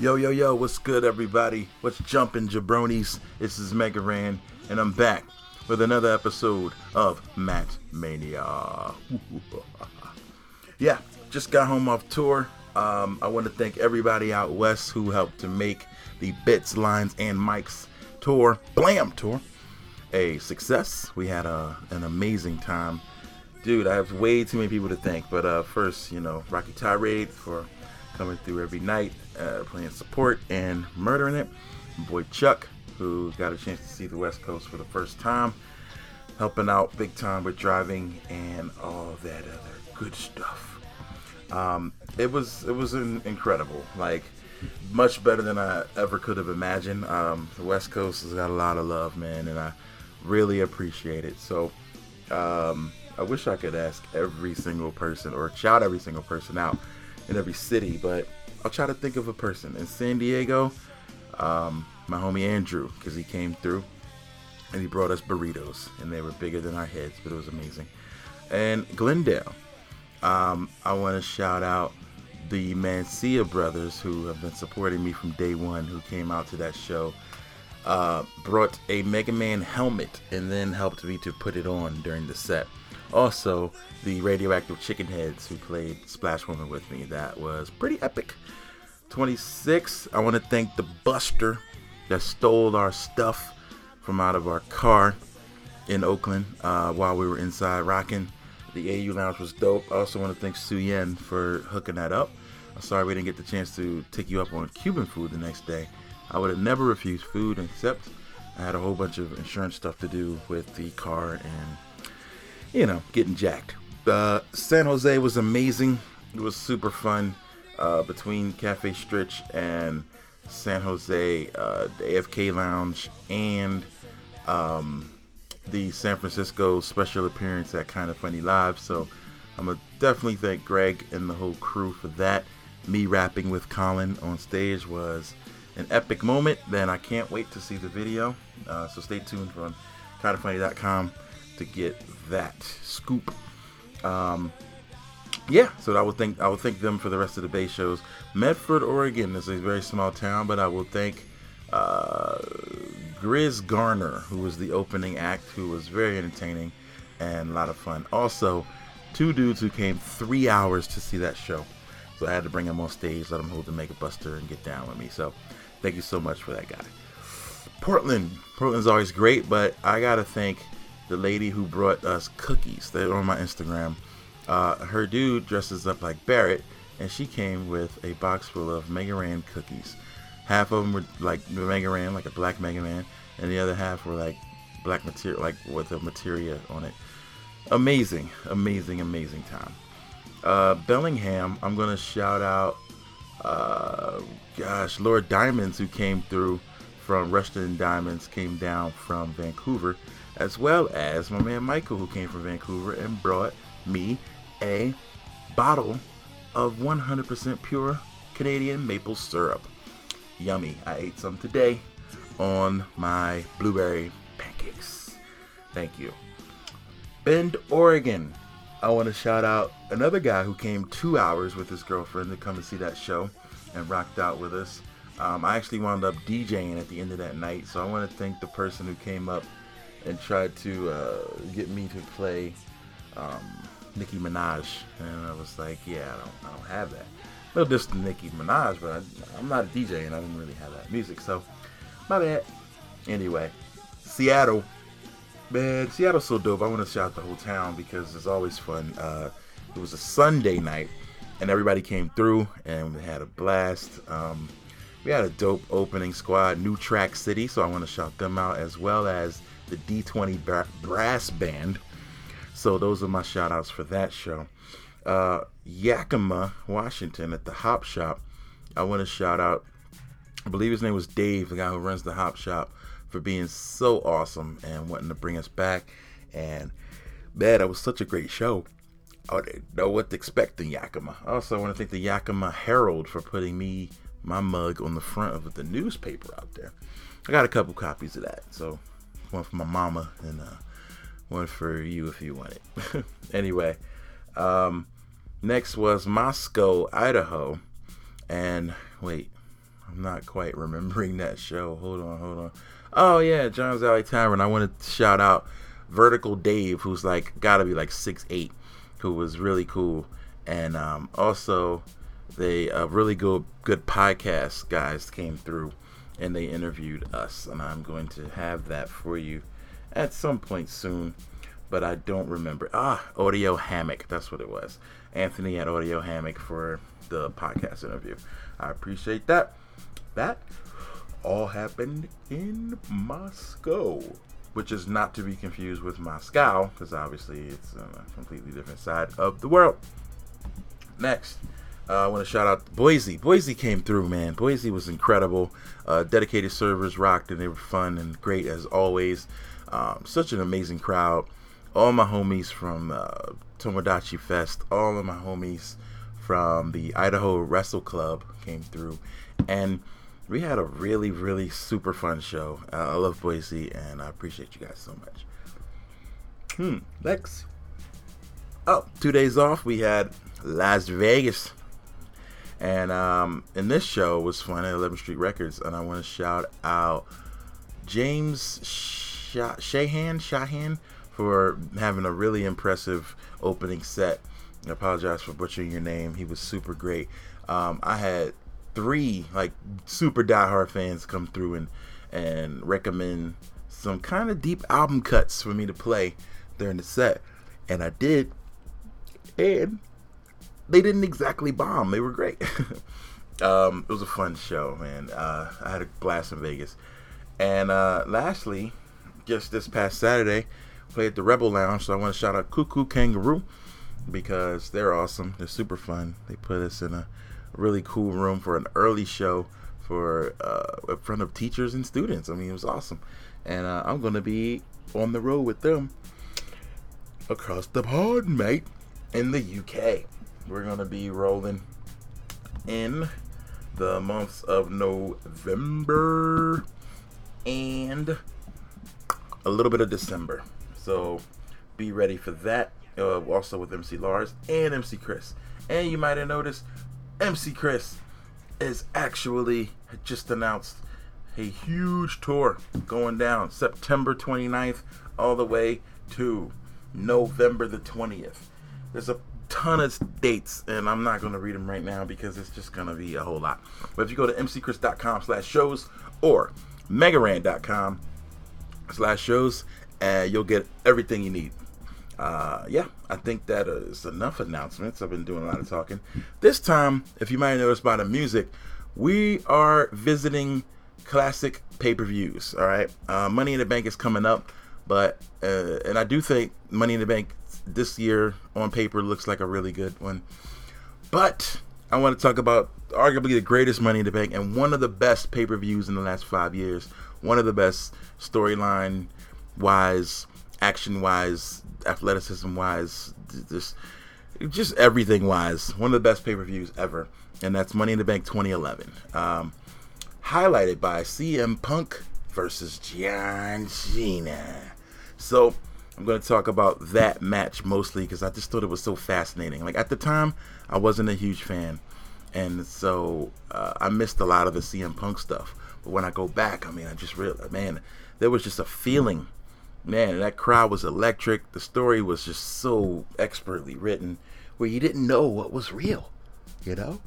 Yo, yo, yo, what's good, everybody? What's jumping, jabronis? This is Mega Ran, and I'm back with another episode of Match Mania. yeah, just got home off tour. Um, I want to thank everybody out west who helped to make the Bits, Lines, and Mics tour, Blam tour, a success. We had a, an amazing time. Dude, I have way too many people to thank, but uh, first, you know, Rocky Tirade for coming through every night, uh, playing support and murdering it. Boy Chuck, who got a chance to see the West Coast for the first time, helping out big time with driving and all that other good stuff. Um, it was it was incredible, like much better than I ever could have imagined. Um, the West Coast has got a lot of love, man, and I really appreciate it. So. Um, I wish I could ask every single person or shout every single person out in every city, but I'll try to think of a person. In San Diego, um, my homie Andrew, because he came through and he brought us burritos, and they were bigger than our heads, but it was amazing. And Glendale, um, I want to shout out the Mancia brothers who have been supporting me from day one, who came out to that show. Uh, brought a Mega Man helmet and then helped me to put it on during the set. Also, the Radioactive Chicken Heads who played Splash Woman with me. That was pretty epic. 26, I want to thank the Buster that stole our stuff from out of our car in Oakland uh, while we were inside rocking. The AU Lounge was dope. I also want to thank Su Yen for hooking that up. I'm sorry we didn't get the chance to take you up on Cuban food the next day. I would have never refused food, except I had a whole bunch of insurance stuff to do with the car and you know, getting jacked. Uh, San Jose was amazing. It was super fun uh, between Cafe Stritch and San Jose, uh, the AFK Lounge, and um, the San Francisco special appearance at Kind of Funny Live. So I'm gonna definitely thank Greg and the whole crew for that. Me rapping with Colin on stage was an epic moment. Then I can't wait to see the video. Uh, so stay tuned from kindoffunny.com to get that scoop. Um, yeah, so I will thank I will thank them for the rest of the Bay shows. Medford, Oregon is a very small town, but I will thank uh, Grizz Garner, who was the opening act, who was very entertaining and a lot of fun. Also, two dudes who came three hours to see that show, so I had to bring them on stage, let them hold the Mega Buster, and get down with me. So, thank you so much for that guy. Portland, Portland's always great, but I gotta thank the lady who brought us cookies. They're on my Instagram. Uh, her dude dresses up like Barret, and she came with a box full of Mega Ran cookies. Half of them were like Mega Ran, like a black Mega Man, and the other half were like black material, like with a materia on it. Amazing, amazing, amazing time. Uh, Bellingham, I'm gonna shout out. Uh, gosh, Lord Diamonds, who came through from Rushton Diamonds, came down from Vancouver as well as my man Michael, who came from Vancouver and brought me a bottle of 100% pure Canadian maple syrup. Yummy. I ate some today on my blueberry pancakes. Thank you. Bend, Oregon. I want to shout out another guy who came two hours with his girlfriend to come and see that show and rocked out with us. Um, I actually wound up DJing at the end of that night, so I want to thank the person who came up and tried to uh, get me to play um, Nicki Minaj, and I was like, yeah, I don't, I don't have that. No to Nicki Minaj, but I, I'm not a DJ and I don't really have that music, so my bad. Anyway, Seattle. Man, Seattle's so dope. I want to shout the whole town because it's always fun. Uh, it was a Sunday night, and everybody came through, and we had a blast. Um, we had a dope opening squad, New Track City, so I want to shout them out as well as the D20 Bra- Brass Band. So those are my shout outs for that show. Uh, Yakima, Washington, at the Hop Shop. I want to shout out, I believe his name was Dave, the guy who runs the Hop Shop, for being so awesome and wanting to bring us back. And man, that was such a great show. I didn't know what to expect in Yakima. Also, I want to thank the Yakima Herald for putting me my mug on the front of the newspaper out there. I got a couple copies of that, so one for my mama and uh, one for you if you want it. anyway, um, next was Moscow, Idaho, and wait, I'm not quite remembering that show. Hold on, hold on. Oh yeah, John's Alley Tavern. I wanted to shout out Vertical Dave, who's like gotta be like six eight, who was really cool, and um, also they a really good good podcast guys came through and they interviewed us and i'm going to have that for you at some point soon but i don't remember. Ah audio hammock that's what it was. Anthony at audio hammock for the podcast interview. I appreciate that. That all happened in moscow which is not to be confused with moscow because obviously it's on a completely different side of the world. Next uh, I want to shout out Boise. Boise came through, man. Boise was incredible. Uh, dedicated servers rocked, and they were fun and great as always. Um, such an amazing crowd. All my homies from uh, Tomodachi Fest, all of my homies from the Idaho Wrestle Club came through, and we had a really, really super fun show. Uh, I love Boise, and I appreciate you guys so much. Hmm. Next. Oh, two days off. We had Las Vegas and um, this show was fun at 11th Street Records, and I want to shout out James Shah- Shahan Shahan for having a really impressive opening set. I apologize for butchering your name. He was super great. Um, I had three like super diehard fans come through and and recommend some kind of deep album cuts for me to play during the set, and I did. And they didn't exactly bomb. They were great. um, it was a fun show, man. Uh, I had a blast in Vegas. And uh, lastly, just this past Saturday, played at the Rebel Lounge. So I want to shout out Koo Koo Kanga Roo because they're awesome. They're super fun. They put us in a really cool room for an early show for uh, in front of teachers and students. I mean, it was awesome. And uh, I'm going to be on the road with them across the pond, mate, in the UK we're going to be rolling in the months of November and a little bit of December. So be ready for that. Uh, also with MC Lars and MC Chris. And you might have noticed MC Chris is actually just announced a huge tour going down September 29th all the way to November the 20th. There's a ton of dates, and I'm not going to read them right now because it's just going to be a whole lot. But if you go to mcchris.com slash shows or megaran.com slash shows, uh, you'll get everything you need. Uh, yeah, I think that is enough announcements. I've been doing a lot of talking. This time, if you might notice by the music, we are visiting classic pay-per-views. All right, uh, Money in the Bank is coming up, but uh, and I do think Money in the Bank this year on paper looks like a really good one. But I want to talk about arguably the greatest Money in the Bank and one of the best pay per views in the last five years. One of the best storyline wise, action wise, athleticism wise, just just everything wise. One of the best pay per views ever, and that's Money in the Bank 2011. Um, highlighted by CM Punk versus John Cena. So I'm going to talk about that match mostly because I just thought it was so fascinating. Like at the time, I wasn't a huge fan, and so uh, I missed a lot of the CM Punk stuff. But when I go back, I mean, I just realized, man, there was just a feeling. Man, that crowd was electric. The story was just so expertly written, where you didn't know what was real. You know,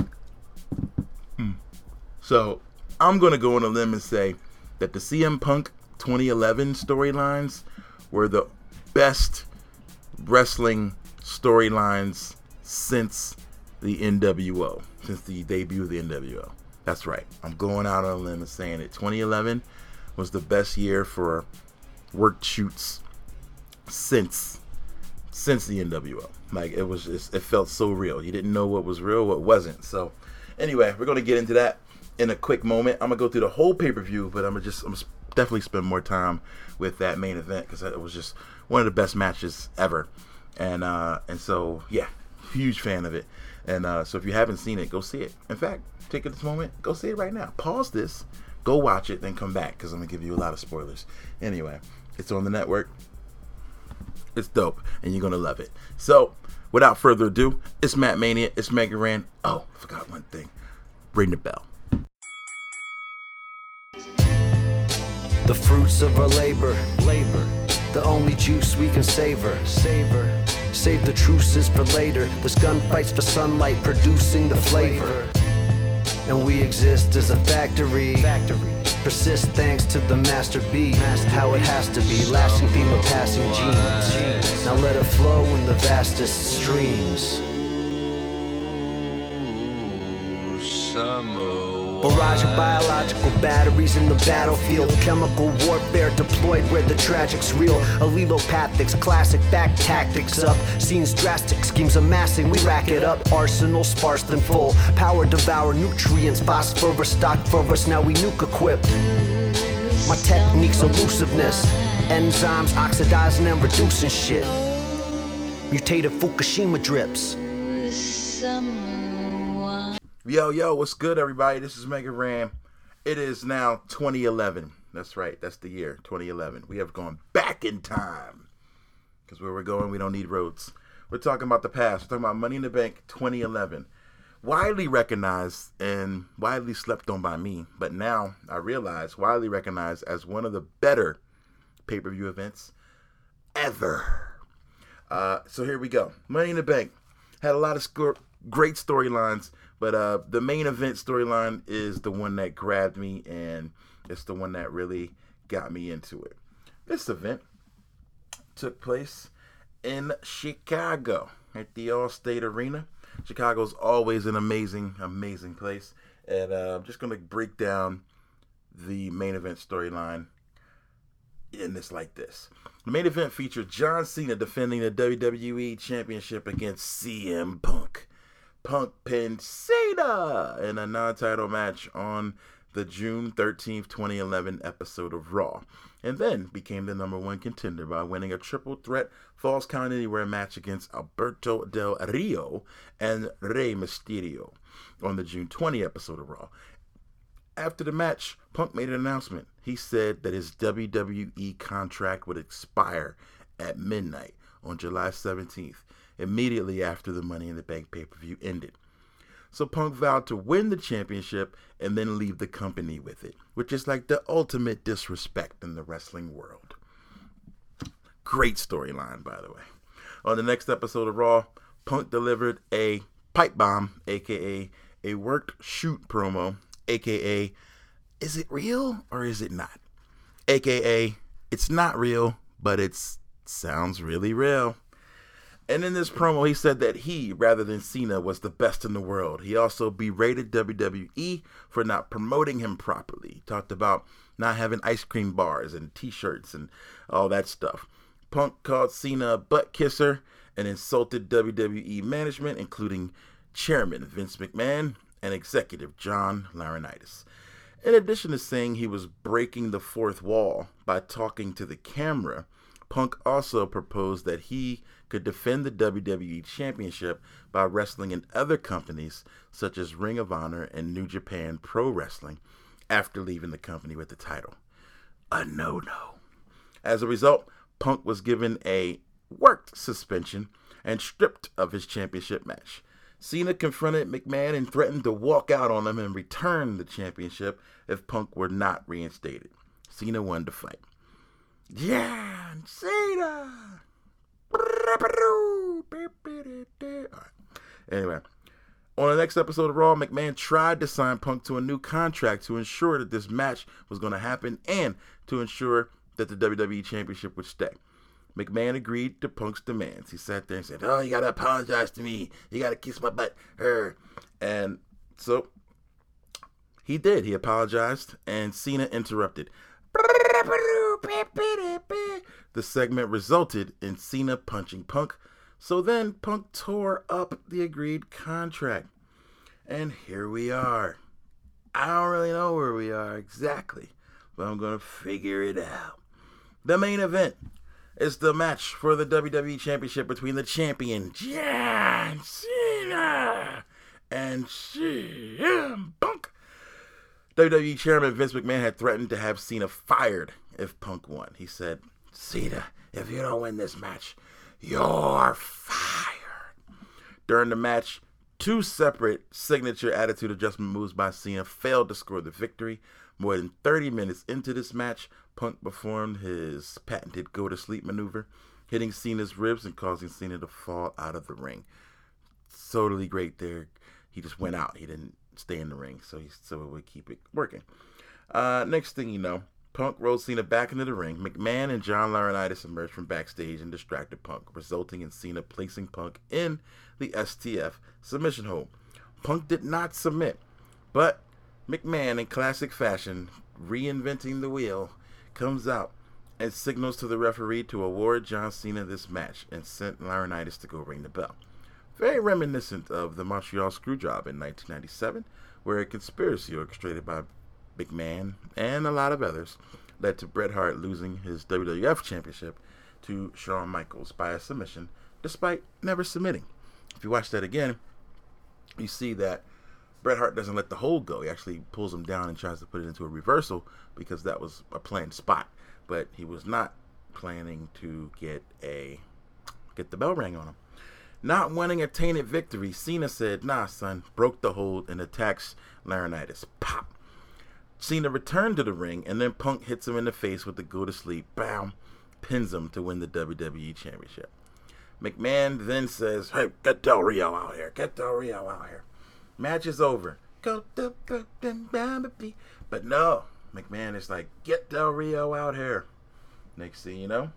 So I'm going to go on a limb and say that the CM Punk 2011 storylines were the best wrestling storylines since the NWO, since the debut of the NWO. That's right. I'm going out on a limb and saying it. 2011 was the best year for work shoots since since the NWO. Like it was just it felt so real. You didn't know what was real, what wasn't. So anyway, we're gonna get into that in a quick moment. I'm gonna go through the whole pay per view, but I'm gonna just I'm definitely spend more time with that main event because it was just one of the best matches ever. And uh and so yeah, huge fan of it. And uh so if you haven't seen it, go see it. In fact, take it this moment, go see it right now. Pause this, go watch it, then come back because I'm gonna give you a lot of spoilers. Anyway, it's on the network. It's dope, and you're gonna love it. So, without further ado, it's Matt Mania. It's Mega Ran. Oh, forgot one thing. Ring the bell. The fruits of our labor, labor. The only juice we can savor, savor. Save the truces for later. There's gunfights for sunlight, producing the flavor. And we exist as a factory. Factory. Persist thanks to the master beat. How it has to be, lasting theme of passing genes. Now let it flow in the vastest streams. Barrage of biological batteries in the battlefield. Chemical warfare deployed where the tragic's real. Allelopathics, classic back tactics up. Scenes drastic, schemes amassing, we rack it up. Arsenal sparse than full. Power devour nutrients, phosphorus stock for us. Now we nuke equipped. My technique's elusiveness. Enzymes oxidizing and reducing shit. Mutated Fukushima drips. Yo, yo, what's good, everybody? This is Mega Ran. It is now 2011. That's right. That's the year 2011. We have gone back in time because where we're going, we don't need roads. We're talking about the past. We're talking about Money in the Bank 2011. Widely recognized and widely slept on by me, but now I realize widely recognized as one of the better pay per view events ever. Uh, so here we go. Money in the Bank had a lot of great storylines, but uh, the main event storyline is the one that grabbed me, and it's the one that really got me into it. This event took place in Chicago at the Allstate Arena. Chicago's always an amazing, amazing place, and uh, I'm just gonna break down the main event storyline in this like this. The main event featured John Cena defending the WWE Championship against CM Punk. Punk pinned Cena in a non-title match on the June 13th, 2011 episode of Raw, and then became the number one contender by winning a triple threat Falls Count Anywhere match against Alberto Del Rio and Rey Mysterio on the June 20 episode of Raw. After the match, Punk made an announcement. He said that his WWE contract would expire at midnight on July 17th, immediately after the Money in the Bank pay per view ended. So Punk vowed to win the championship and then leave the company with it, which is like the ultimate disrespect in the wrestling world. Great storyline, by the way. On the next episode of Raw, Punk delivered a pipe bomb, aka a worked shoot promo, aka is it real or is it not? AKA, it's not real, but it sounds really real. And in this promo, he said that he, rather than Cena, was the best in the world. He also berated WWE for not promoting him properly. He talked about not having ice cream bars and t shirts and all that stuff. Punk called Cena a butt kisser and insulted WWE management, including Chairman Vince McMahon and Executive John Laurinaitis. In addition to saying he was breaking the fourth wall by talking to the camera, Punk also proposed that he could defend the WWE Championship by wrestling in other companies such as Ring of Honor and New Japan Pro Wrestling after leaving the company with the title. A no no. As a result, Punk was given a worked suspension and stripped of his championship match. Cena confronted McMahon and threatened to walk out on him and return the championship if Punk were not reinstated. Cena won the fight. John Cena. Anyway, On the next episode of Raw, McMahon tried to sign Punk to a new contract to ensure that this match was going to happen and to ensure that the WWE Championship would stay. McMahon agreed to Punk's demands. He sat there and said, "Oh, you gotta apologize to me. You gotta kiss my butt." Her, and so he did. He apologized, and Cena interrupted. The segment resulted in Cena punching Punk. So then Punk tore up the agreed contract. And here we are. I don't really know where we are exactly, but I'm going to figure it out. The main event is the match for the WWE Championship between the champion John Cena and CM Punk. WWE Chairman Vince McMahon had threatened to have Cena fired if Punk won. He said, Cena, if you don't win this match, you're fired. During the match, two separate signature attitude adjustment moves by Cena failed to score the victory. More than 30 minutes into this match, Punk performed his patented go to sleep maneuver, hitting Cena's ribs and causing Cena to fall out of the ring. Totally great there. He just went out. He didn't stay in the ring, so he so it would keep it working. Uh, next thing you know, Punk rolled Cena back into the ring. McMahon and John Laurinaitis emerged from backstage and distracted Punk, resulting in Cena placing Punk in the STF submission hold. Punk did not submit, but McMahon, in classic fashion, reinventing the wheel, comes out and signals to the referee to award John Cena this match and sent Laurinaitis to go ring the bell. Very reminiscent of the Montreal Screwjob in 1997, where a conspiracy orchestrated by McMahon and a lot of others led to Bret Hart losing his WWF Championship to Shawn Michaels by a submission, despite never submitting. If you watch that again, you see that Bret Hart doesn't let the hold go. He actually pulls him down and tries to put it into a reversal because that was a planned spot. But he was not planning to get a get the bell rang on him. Not wanting a tainted victory, Cena said, nah, son, broke the hold and attacks Laurinaitis. Pop. Cena returned to the ring, and then Punk hits him in the face with the go to sleep. Bam. Pins him to win the WWE Championship. McMahon then says, hey, get Del Rio out here. Get Del Rio out here. Match is over. But no, McMahon is like, get Del Rio out here. Next thing you know,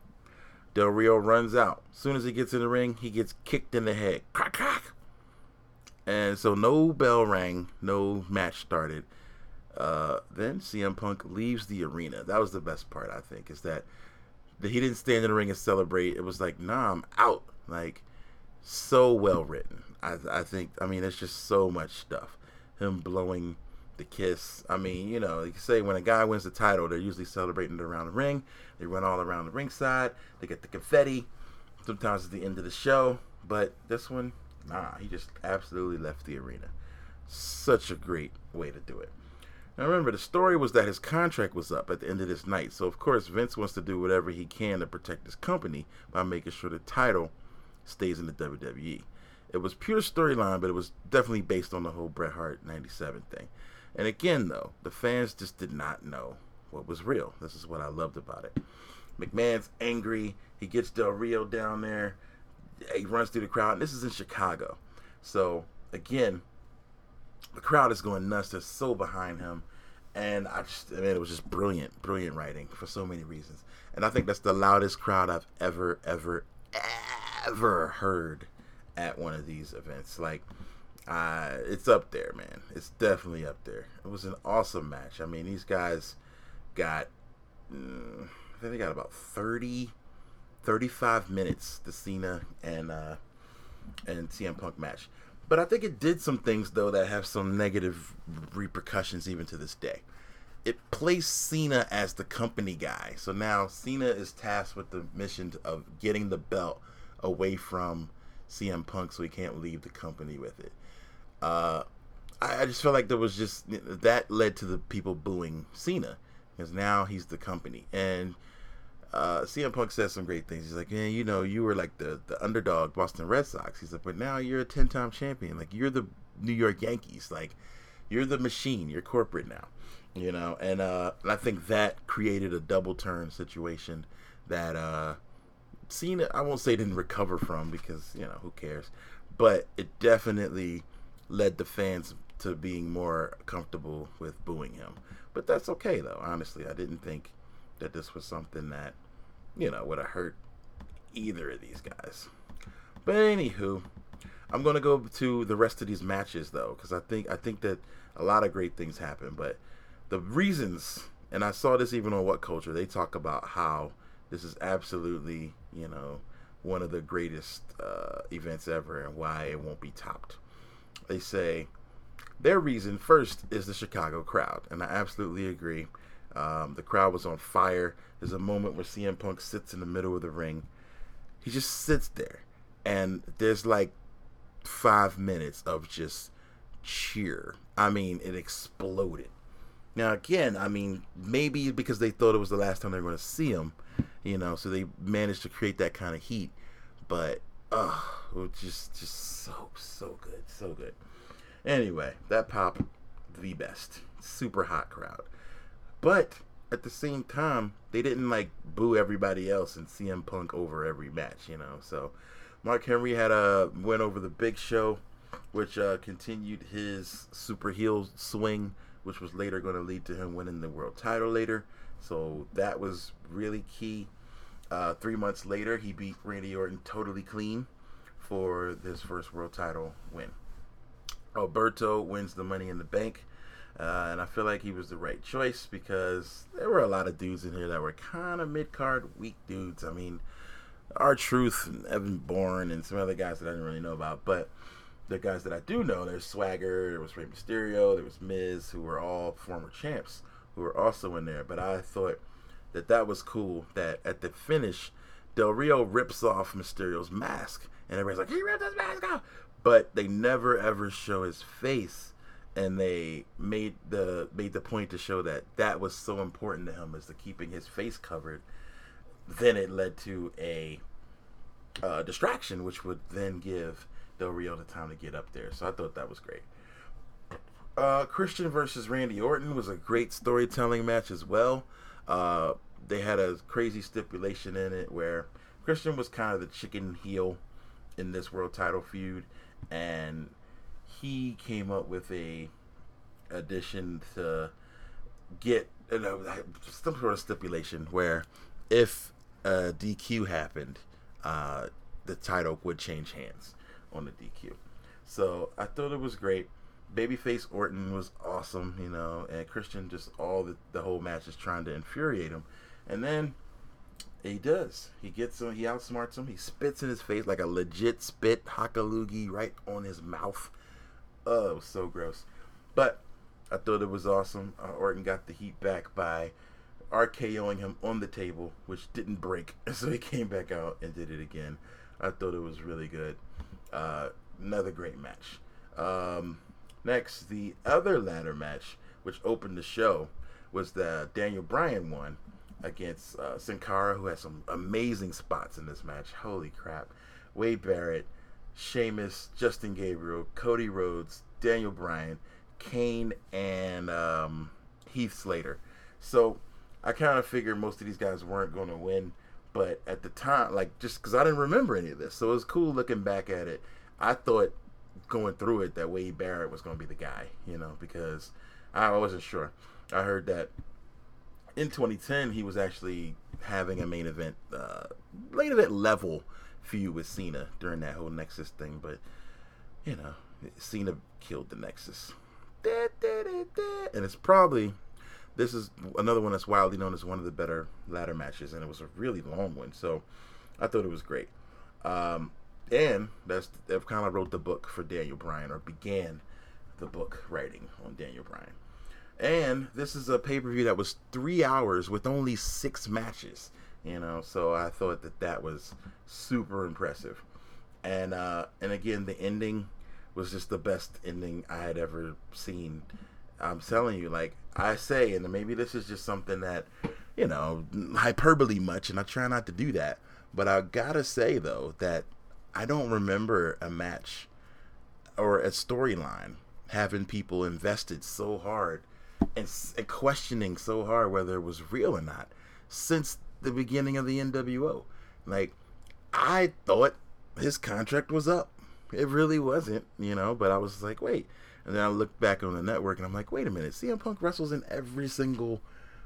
Del Rio runs out. As soon as he gets in the ring, he gets kicked in the head. Crack, crack. And so no bell rang, no match started. Uh, then CM Punk leaves the arena. That was the best part, I think, is that, he didn't stand in the ring and celebrate. It was like, nah, I'm out. Like, so well written. I, I think, I mean, it's just so much stuff. Him blowing the kiss. I mean, you know, you say when a guy wins the title, they're usually celebrating around the ring. They run all around the ringside. They get the confetti. Sometimes at the end of the show, but this one, nah, he just absolutely left the arena. Such a great way to do it. Now remember, the story was that his contract was up at the end of this night, so of course Vince wants to do whatever he can to protect his company by making sure the title stays in the WWE. It was pure storyline, but it was definitely based on the whole Bret Hart 97 thing. And again, though, the fans just did not know what was real. This is what I loved about it. McMahon's angry. He gets Del Rio down there. He runs through the crowd. And this is in Chicago. So, again, the crowd is going nuts. They're so behind him. And I just, I mean, it was just brilliant, brilliant writing for so many reasons. And I think that's the loudest crowd I've ever, ever, ever heard at one of these events. Like, uh, it's up there, man. It's definitely up there. It was an awesome match. I mean, these guys got, mm, I think they got about 30, 35 minutes, the Cena and uh, and CM Punk match. But I think it did some things though that have some negative repercussions even to this day. It placed Cena as the company guy. So now Cena is tasked with the mission of getting the belt away from CM Punk so he can't leave the company with it. Uh, I, I just felt like there was just that led to the people booing Cena because now he's the company and uh, CM Punk says some great things. He's like, yeah, you know, you were like the, the underdog Boston Red Sox. He's like, but now you're a 10 time champion. Like, you're the New York Yankees. Like, you're the machine. You're corporate now, you know? And, uh, I think that created a double turn situation that, uh, Cena, I won't say didn't recover from because, you know, who cares? But it definitely led the fans to being more comfortable with booing him. But that's okay though. Honestly, I didn't think that this was something that you know would have hurt either of these guys. But anywho, I'm gonna go to the rest of these matches though, because I think I think that a lot of great things happen. But the reasons, and I saw this even on What Culture, they talk about how this is absolutely you know one of the greatest uh, events ever and why it won't be topped. They say their reason first is the Chicago crowd, and I absolutely agree. Um, the crowd was on fire. There's a moment where CM Punk sits in the middle of the ring. He just sits there, and there's like five minutes of just cheer. I mean, it exploded. Now, again, I mean, maybe because they thought it was the last time they were going to see him, you know, so they managed to create that kind of heat. But, uh, it was just, just so, so good, so good. Anyway, that pop, the best. Super hot crowd. But at the same time, they didn't like boo everybody else and CM Punk over every match, you know. So Mark Henry had a win over the Big Show, which uh, continued his super heel swing, which was later going to lead to him winning the world title later. So that was really key. Uh, three months later, he beat Randy Orton totally clean for his first world title win. Alberto wins the Money in the Bank. Uh, and I feel like he was the right choice because there were a lot of dudes in here that were kind of mid card, weak dudes. I mean, R-Truth and Evan Bourne and some other guys that I didn't really know about. But the guys that I do know, there's Swagger, there was Rey Mysterio, there was Miz, who were all former champs who were also in there. But I thought that that was cool that at the finish, Del Rio rips off Mysterio's mask. And everybody's like, he ripped his mask off but they never ever show his face and they made the made the point to show that that was so important to him as to keeping his face covered then it led to a uh, distraction which would then give Del Rio the time to get up there. So I thought that was great. Uh, Christian versus Randy Orton was a great storytelling match as well. Uh, they had a crazy stipulation in it where Christian was kind of the chicken heel in this world title feud and he came up with a addition to get you know, some sort of stipulation where if a DQ happened, uh, the title would change hands on the DQ. So I thought it was great. Babyface Orton was awesome, you know, and Christian just all the, the whole match is trying to infuriate him. And then he does. He gets him. He outsmarts him. He spits in his face like a legit spit, hakalugi right on his mouth. Oh, it was so gross. But I thought it was awesome. Uh, Orton got the heat back by RKOing him on the table, which didn't break. So he came back out and did it again. I thought it was really good. Uh, another great match. Um, next, the other ladder match, which opened the show, was the Daniel Bryan one against uh, Sin Cara, who has some amazing spots in this match. Holy crap. Wade Barrett, Sheamus, Justin Gabriel, Cody Rhodes, Daniel Bryan, Kane, and um, Heath Slater. So I kind of figured most of these guys weren't going to win. But at the time, like, just because I didn't remember any of this. So it was cool looking back at it. I thought going through it that Wade Barrett was going to be the guy, you know, because I wasn't sure. I heard that in 2010, he was actually having a main event, uh, main event level feud with Cena during that whole Nexus thing. But you know, Cena killed the Nexus, and it's probably this is another one that's wildly known as one of the better ladder matches, and it was a really long one. So I thought it was great. Um, and that's that kind of wrote the book for Daniel Bryan, or began the book writing on Daniel Bryan. And this is a pay per view that was three hours with only six matches. You know, so I thought that that was super impressive. And uh, and again, the ending was just the best ending I had ever seen. I'm telling you, like I say, and maybe this is just something that, you know, hyperbole much, and I try not to do that. But I gotta say though that I don't remember a match or a storyline having people invested so hard and, and questioning so hard whether it was real or not since the beginning of the NWO. Like, I thought his contract was up. it really wasn't, you know. But I was like, wait. And then I looked back on the network and I'm like, wait a minute, CM Punk wrestles in every single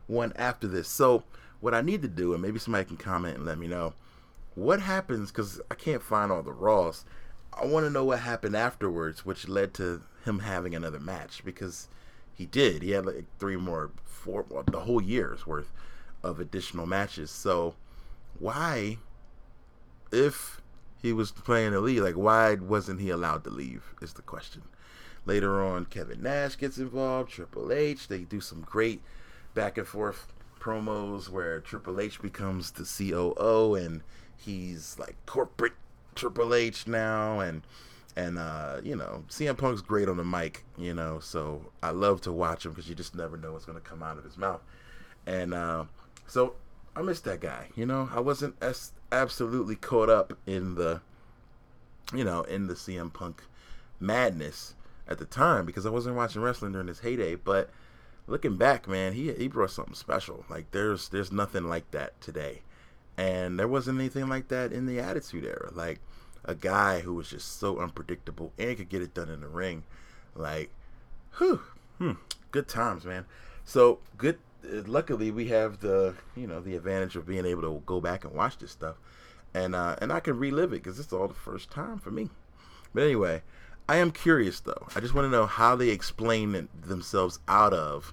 one after this. So what I need to do, and maybe somebody can comment and let me know, what happens because I can't find all the Raws. I want to know what happened afterwards, which led to him having another match because he did. He had like three more, four, well, the whole year's worth of additional matches. So why, if he was playing the lead, like why wasn't he allowed to leave? Is the question. Later on, Kevin Nash gets involved. Triple H. They do some great back and forth promos where Triple H becomes the COO and he's like corporate Triple H now, and and uh, you know CM Punk's great on the mic, you know, so I love to watch him because you just never know what's gonna come out of his mouth, and uh, so I miss that guy. You know, I wasn't as absolutely caught up in the, you know, in the CM Punk madness at the time because I wasn't watching wrestling during his heyday. But looking back, man, he he brought something special. Like there's there's nothing like that today, and there wasn't anything like that in the Attitude Era. Like a guy who was just so unpredictable and could get it done in the ring. Like, whew, hmm, good times, man. So good. Luckily, we have the you know the advantage of being able to go back and watch this stuff, and uh, and I can relive it because it's all the first time for me. But anyway, I am curious though. I just want to know how they explain themselves out of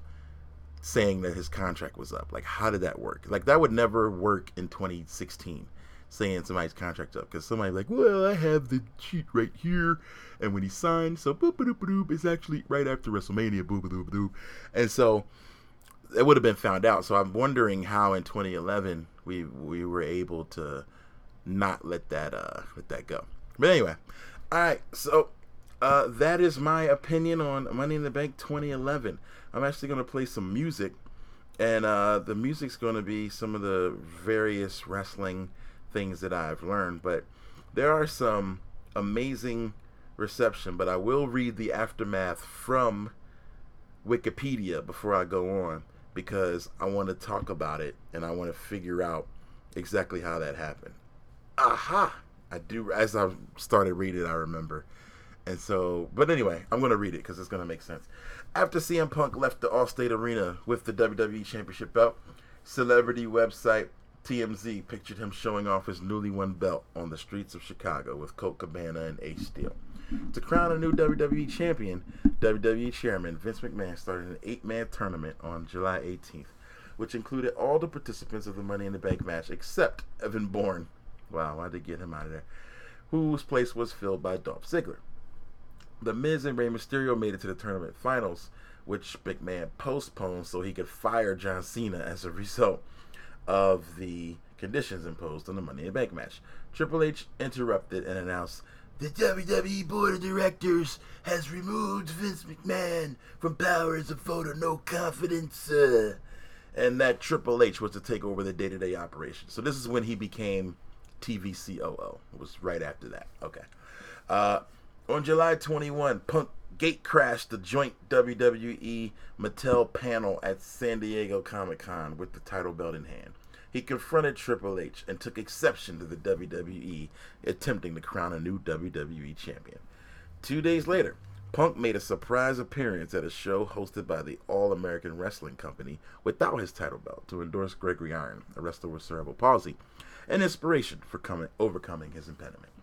saying that his contract was up. Like, how did that work? Like, that would never work in 2016 saying somebody's contract up because somebody like, well, I have the sheet right here, and when he signed, so boop boop boop, it's actually right after WrestleMania, boop boop boop, and so it would have been found out. So I'm wondering how in 2011 we we were able to not let that uh let that go. But anyway, all right, so. Uh, that is my opinion on Money in the Bank 2011. I'm actually going to play some music, and uh, the music's going to be some of the various wrestling things that I've learned, but there are some amazing reception. But I will read the aftermath from Wikipedia before I go on because I want to talk about it and I want to figure out exactly how that happened. Aha! I do. As I started reading, I remember. And so, but anyway, I'm going to read it because it's going to make sense. After CM Punk left the Allstate Arena with the WWE Championship belt, celebrity website TMZ pictured him showing off his newly won belt on the streets of Chicago with Colt Cabana and Ace Steel. To crown a new WWE champion, WWE chairman Vince McMahon started an eight man tournament on July 18th, which included all the participants of the Money in the Bank match except Evan Bourne. Wow, why'd they get him out of there? Whose place was filled by Dolph Ziggler. The Miz and Rey Mysterio made it to the tournament finals, which McMahon postponed so he could fire John Cena as a result of the conditions imposed on the Money in the Bank match. Triple H interrupted and announced, The WWE Board of Directors has removed Vince McMahon from powers of vote of no confidence. Uh, and that Triple H was to take over the day to day operation. So this is when he became TV COO. It was right after that. Okay. Uh, on July 21, Punk gate crashed the joint WWE Mattel panel at San Diego Comic Con with the title belt in hand. He confronted Triple H and took exception to the WWE attempting to crown a new WWE champion. Two days later, Punk made a surprise appearance at a show hosted by the All American Wrestling Company without his title belt to endorse Gregory Iron, a wrestler with cerebral palsy, an inspiration for coming, overcoming his impediment.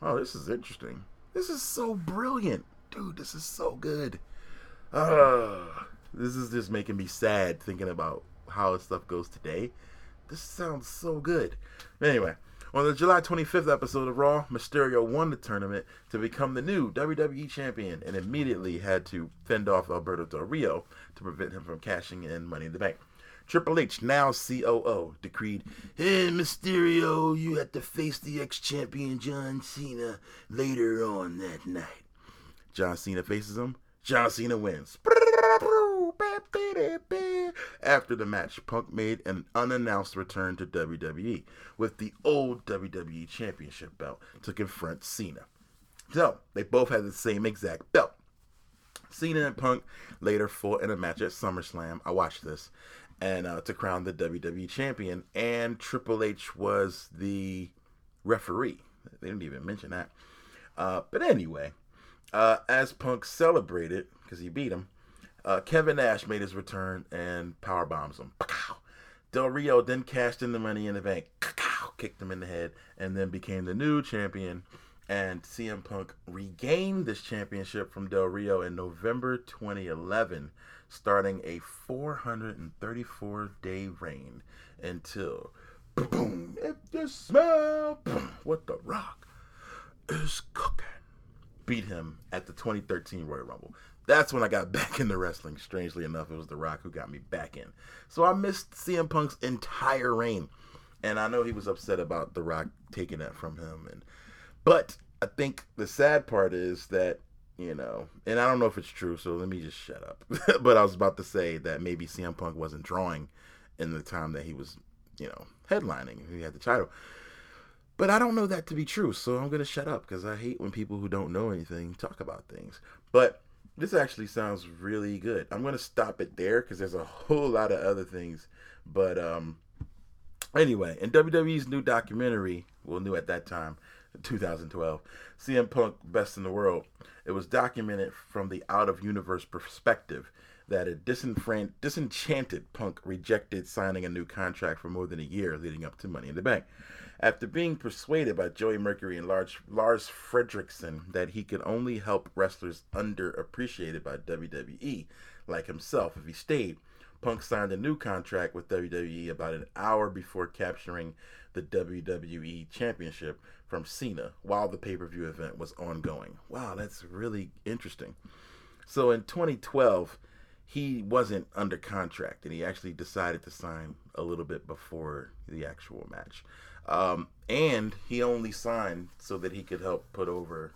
Oh, this is interesting. This is so brilliant. Dude, this is so good. Uh, this is just making me sad thinking about how stuff goes today. This sounds so good. Anyway, on the July 25th episode of Raw, Mysterio won the tournament to become the new WWE champion and immediately had to fend off Alberto Del Rio to prevent him from cashing in Money in the Bank. Triple H, now COO, decreed, Hey, Mysterio, you have to face the ex champion John Cena later on that night. John Cena faces him. John Cena wins. After the match, Punk made an unannounced return to WWE with the old WWE Championship belt to confront Cena. So, they both had the same exact belt. Cena and Punk later fought in a match at SummerSlam. I watched this. And uh, to crown the WWE champion. And Triple H was the referee. They didn't even mention that. Uh, but anyway, uh, as Punk celebrated because he beat him, uh, Kevin Nash made his return and power bombs him. Del Rio then cashed in the money in the bank, kicked him in the head, and then became the new champion. And CM Punk regained this championship from Del Rio in November 2011, starting a 434 day reign until boom, if you smell boom, what the rock is cooking, beat him at the 2013 Royal Rumble. That's when I got back into wrestling. Strangely enough, it was The Rock who got me back in. So I missed CM Punk's entire reign, and I know he was upset about The Rock taking that from him. And but I think the sad part is that you know, and I don't know if it's true, so let me just shut up. but I was about to say that maybe CM Punk wasn't drawing in the time that he was, you know, headlining. He had the title. But I don't know that to be true, so I'm gonna shut up because I hate when people who don't know anything talk about things. But this actually sounds really good. I'm gonna stop it there because there's a whole lot of other things. But um, anyway, in WWE's new documentary, well, new at that time, 2012, CM Punk Best in the World, it was documented from the out of universe perspective that a disenfran- disenchanted Punk rejected signing a new contract for more than a year leading up to Money in the Bank. After being persuaded by Joey Mercury and Lars, Lars Frederiksen that he could only help wrestlers underappreciated by WWE, like himself, if he stayed, Punk signed a new contract with WWE about an hour before capturing the WWE Championship from Cena while the pay per view event was ongoing. Wow, that's really interesting. So in 2012, he wasn't under contract and he actually decided to sign a little bit before the actual match. Um, and he only signed so that he could help put over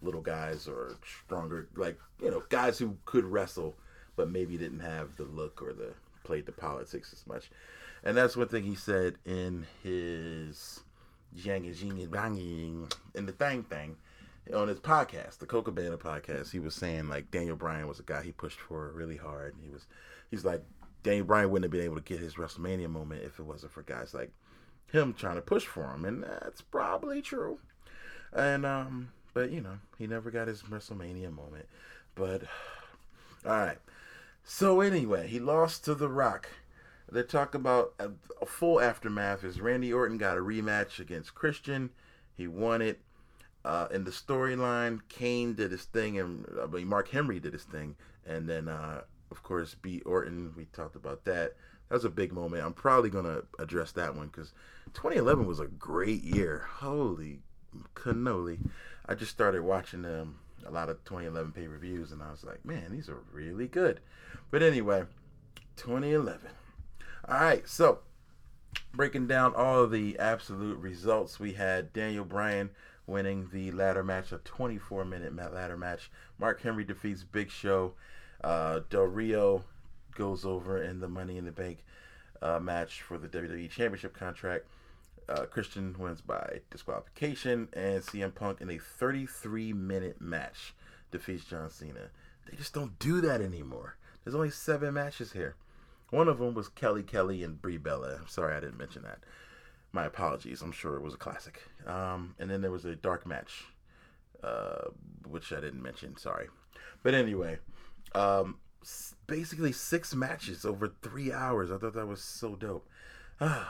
little guys or stronger, like, you know, guys who could wrestle but maybe didn't have the look or the played the politics as much. And that's one thing he said in his Yang in the Thing Thing on his podcast, the Colt Cabana podcast. He was saying like Daniel Bryan was a guy he pushed for really hard. And he was, he's like Daniel Bryan wouldn't have been able to get his WrestleMania moment if it wasn't for guys like him trying to push for him, and that's probably true. And um, but you know, he never got his WrestleMania moment. But all right. So anyway, he lost to The Rock. They talk about a, a full aftermath. Is Randy Orton got a rematch against Christian? He won it. Uh, in the storyline, Kane did his thing, and I mean Mark Henry did his thing, and then uh, of course beat Orton. We talked about that. That was a big moment. I'm probably gonna address that one because 2011 was a great year. Holy cannoli! I just started watching um, a lot of 2011 pay per views, and I was like, man, these are really good. But anyway, 2011. All right, so breaking down all of the absolute results, we had Daniel Bryan winning the ladder match, a 24 minute ladder match. Mark Henry defeats Big Show. Uh, Del Rio goes over in the Money in the Bank uh, match for the WWE Championship contract. Uh, Christian wins by disqualification, and CM Punk in a 33 minute match defeats John Cena. They just don't do that anymore. There's only seven matches here. One of them was Kelly Kelly and Brie Bella. I'm sorry I didn't mention that. My apologies. I'm sure it was a classic. Um, and then there was a dark match, uh, which I didn't mention. Sorry. But anyway, um, basically six matches over three hours. I thought that was so dope. but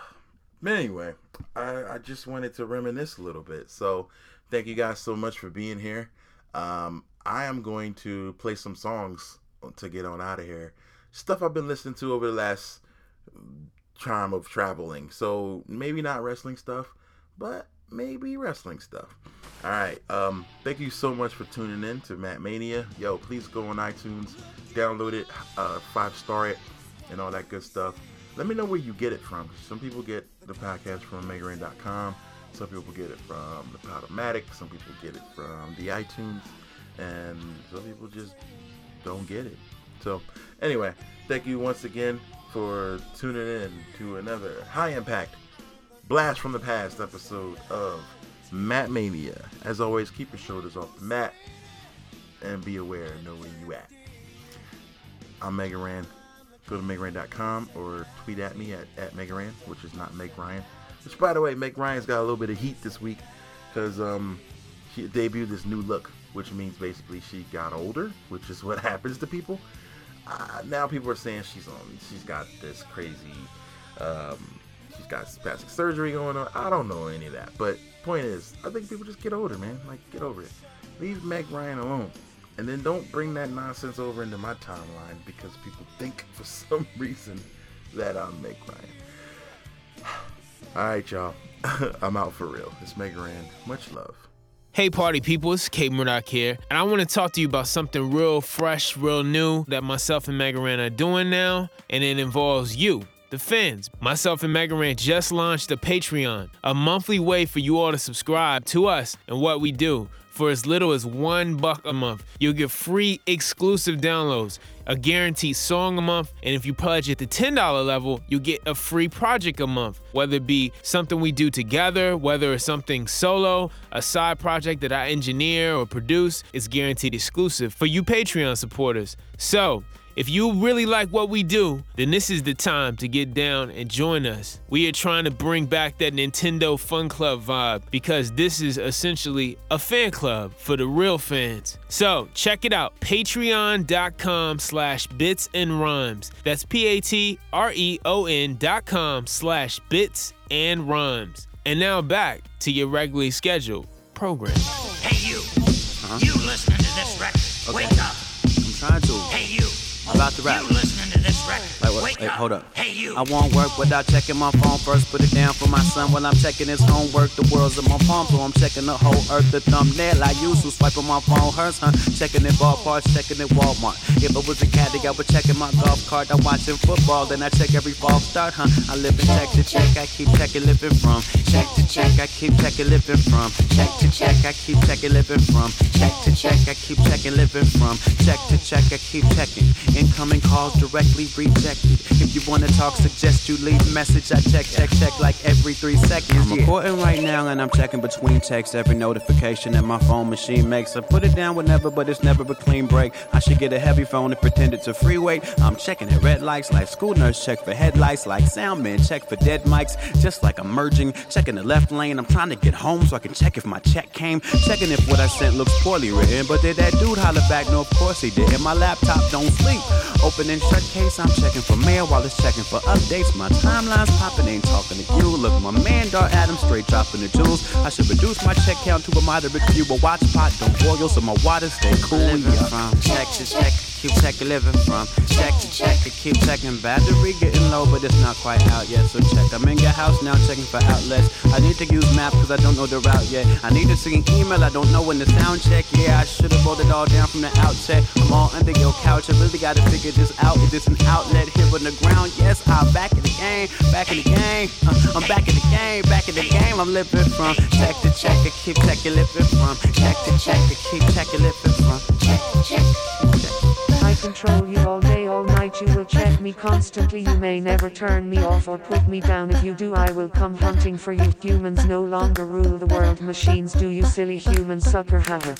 anyway, I, I just wanted to reminisce a little bit. So thank you guys so much for being here. Um, I am going to play some songs to get on out of here. Stuff I've been listening to over the last time of traveling. So maybe not wrestling stuff, but maybe wrestling stuff. All right. Um, thank you so much for tuning in to Matt Mania. Yo, please go on iTunes, download it, uh, five star it, and all that good stuff. Let me know where you get it from. Some people get the podcast from Megaran.com. Some people get it from the Podomatic. Some people get it from the iTunes, and some people just don't get it. So, anyway, thank you once again for tuning in to another high impact blast from the past episode of Matt Mania. As always, keep your shoulders off the mat and be aware, know where you at. I'm Mega Ran. Go to megaran.com or tweet at me at, at Megaran, which is not Meg Ryan. Which, by the way, Meg Ryan's got a little bit of heat this week because um, she debuted this new look, which means basically she got older, which is what happens to people. Uh, now people are saying she's on. She's got this crazy. Um, she's got plastic surgery going on. I don't know any of that, but point is, I think people just get older, man. Like get over it. Leave Meg Ryan alone, and then don't bring that nonsense over into my timeline because people think for some reason that I'm Meg Ryan. All right, y'all. I'm out for real. It's Meg Ryan. Much love. Hey, party people, it's K-Murdock here, and I want to talk to you about something real fresh, real new that myself and Mega Ran are doing now, and it involves you. The fans, myself and Mega Ran just launched a Patreon, a monthly way for you all to subscribe to us and what we do. For as little as one buck a month, you'll get free exclusive downloads, a guaranteed song a month, and if you pledge at the $10 level, you'll get a free project a month. Whether it be something we do together, whether it's something solo, a side project that I engineer or produce, it's guaranteed exclusive for you Patreon supporters. So, if you really like what we do, then this is the time to get down and join us. We are trying to bring back that Nintendo Fun Club vibe because this is essentially a fan club for the real fans. So check it out, patreon.com slash bits and rhymes. That's P-A-T-R-E-O-N dot com slash bits and rhymes. And now back to your regularly scheduled program. Hey you, uh-huh. you listening to this record? Wake up. I'm trying to. Hey you, About to rap. you listening to this record? Like what? Wait, up. hold up. Hey you. I won't work without checking my phone first. Put it down for my son while I'm checking his homework. The world's in my palm, so I'm checking the whole earth. The thumbnail I use to swiping my phone hurts, huh? Checking it ball parts, checking it Walmart. If I was a caddy, I would checking my golf cart. I'm watching football, then I check every ball start, huh? I live in check to check, I keep checking living from. Check to check, I keep checking living from. Check to check, I keep checking living from. Check to check, I keep checking living from. Check to check, I keep checking. Incoming calls directly rejected. If you wanna talk, suggest you leave message. I check, check, check like every three seconds. I'm recording right now and I'm checking between texts every notification that my phone machine makes. I put it down whenever, but it's never a clean break. I should get a heavy phone and pretend it's a free weight. I'm checking at red lights like school nurse check for headlights, like sound man check for dead mics. Just like I'm merging, checking the left lane. I'm trying to get home so I can check if my check came. Checking if what I sent looks poorly written. But did that dude holler back? No, of course he did. And my laptop don't sleep. Open and shut case, I'm checking for mail while it's checking for updates. My timeline's popping, ain't talking to you. Look, my man, Dar Adam, straight dropping the jewels. I should reduce my check count to a moderate few. A watch pot don't boil, so my water stay cool. Yeah. From check to check, keep checking living from check to check, to keep checking. Battery getting low, but it's not quite out yet. So check. I'm in your house now, checking for outlets. I need to use map because I don't know the route yet. I need to see an email, I don't know when the sound check. Yeah, I should have wrote it all down from the outset. I'm all under your couch, I really gotta figure this out. Is this an outlet here on the ground? Yes, I'm back in the game, back in the game. Uh, I'm back in the game, back in the game. I'm living from check to check, I keep checking living from check to check, I keep checking living from check to check. Control you all day, all night. You will check me constantly. You may never turn me off or put me down. If you do, I will come hunting for you. Humans no longer rule the world. Machines do, you silly human sucker hatter.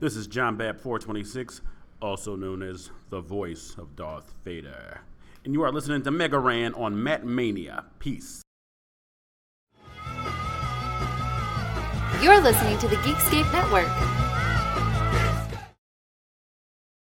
This is John Bab 426, also known as the voice of Darth Vader. And you are listening to Mega Ran on Matt Mania. Peace. You're listening to the Geekscape Network.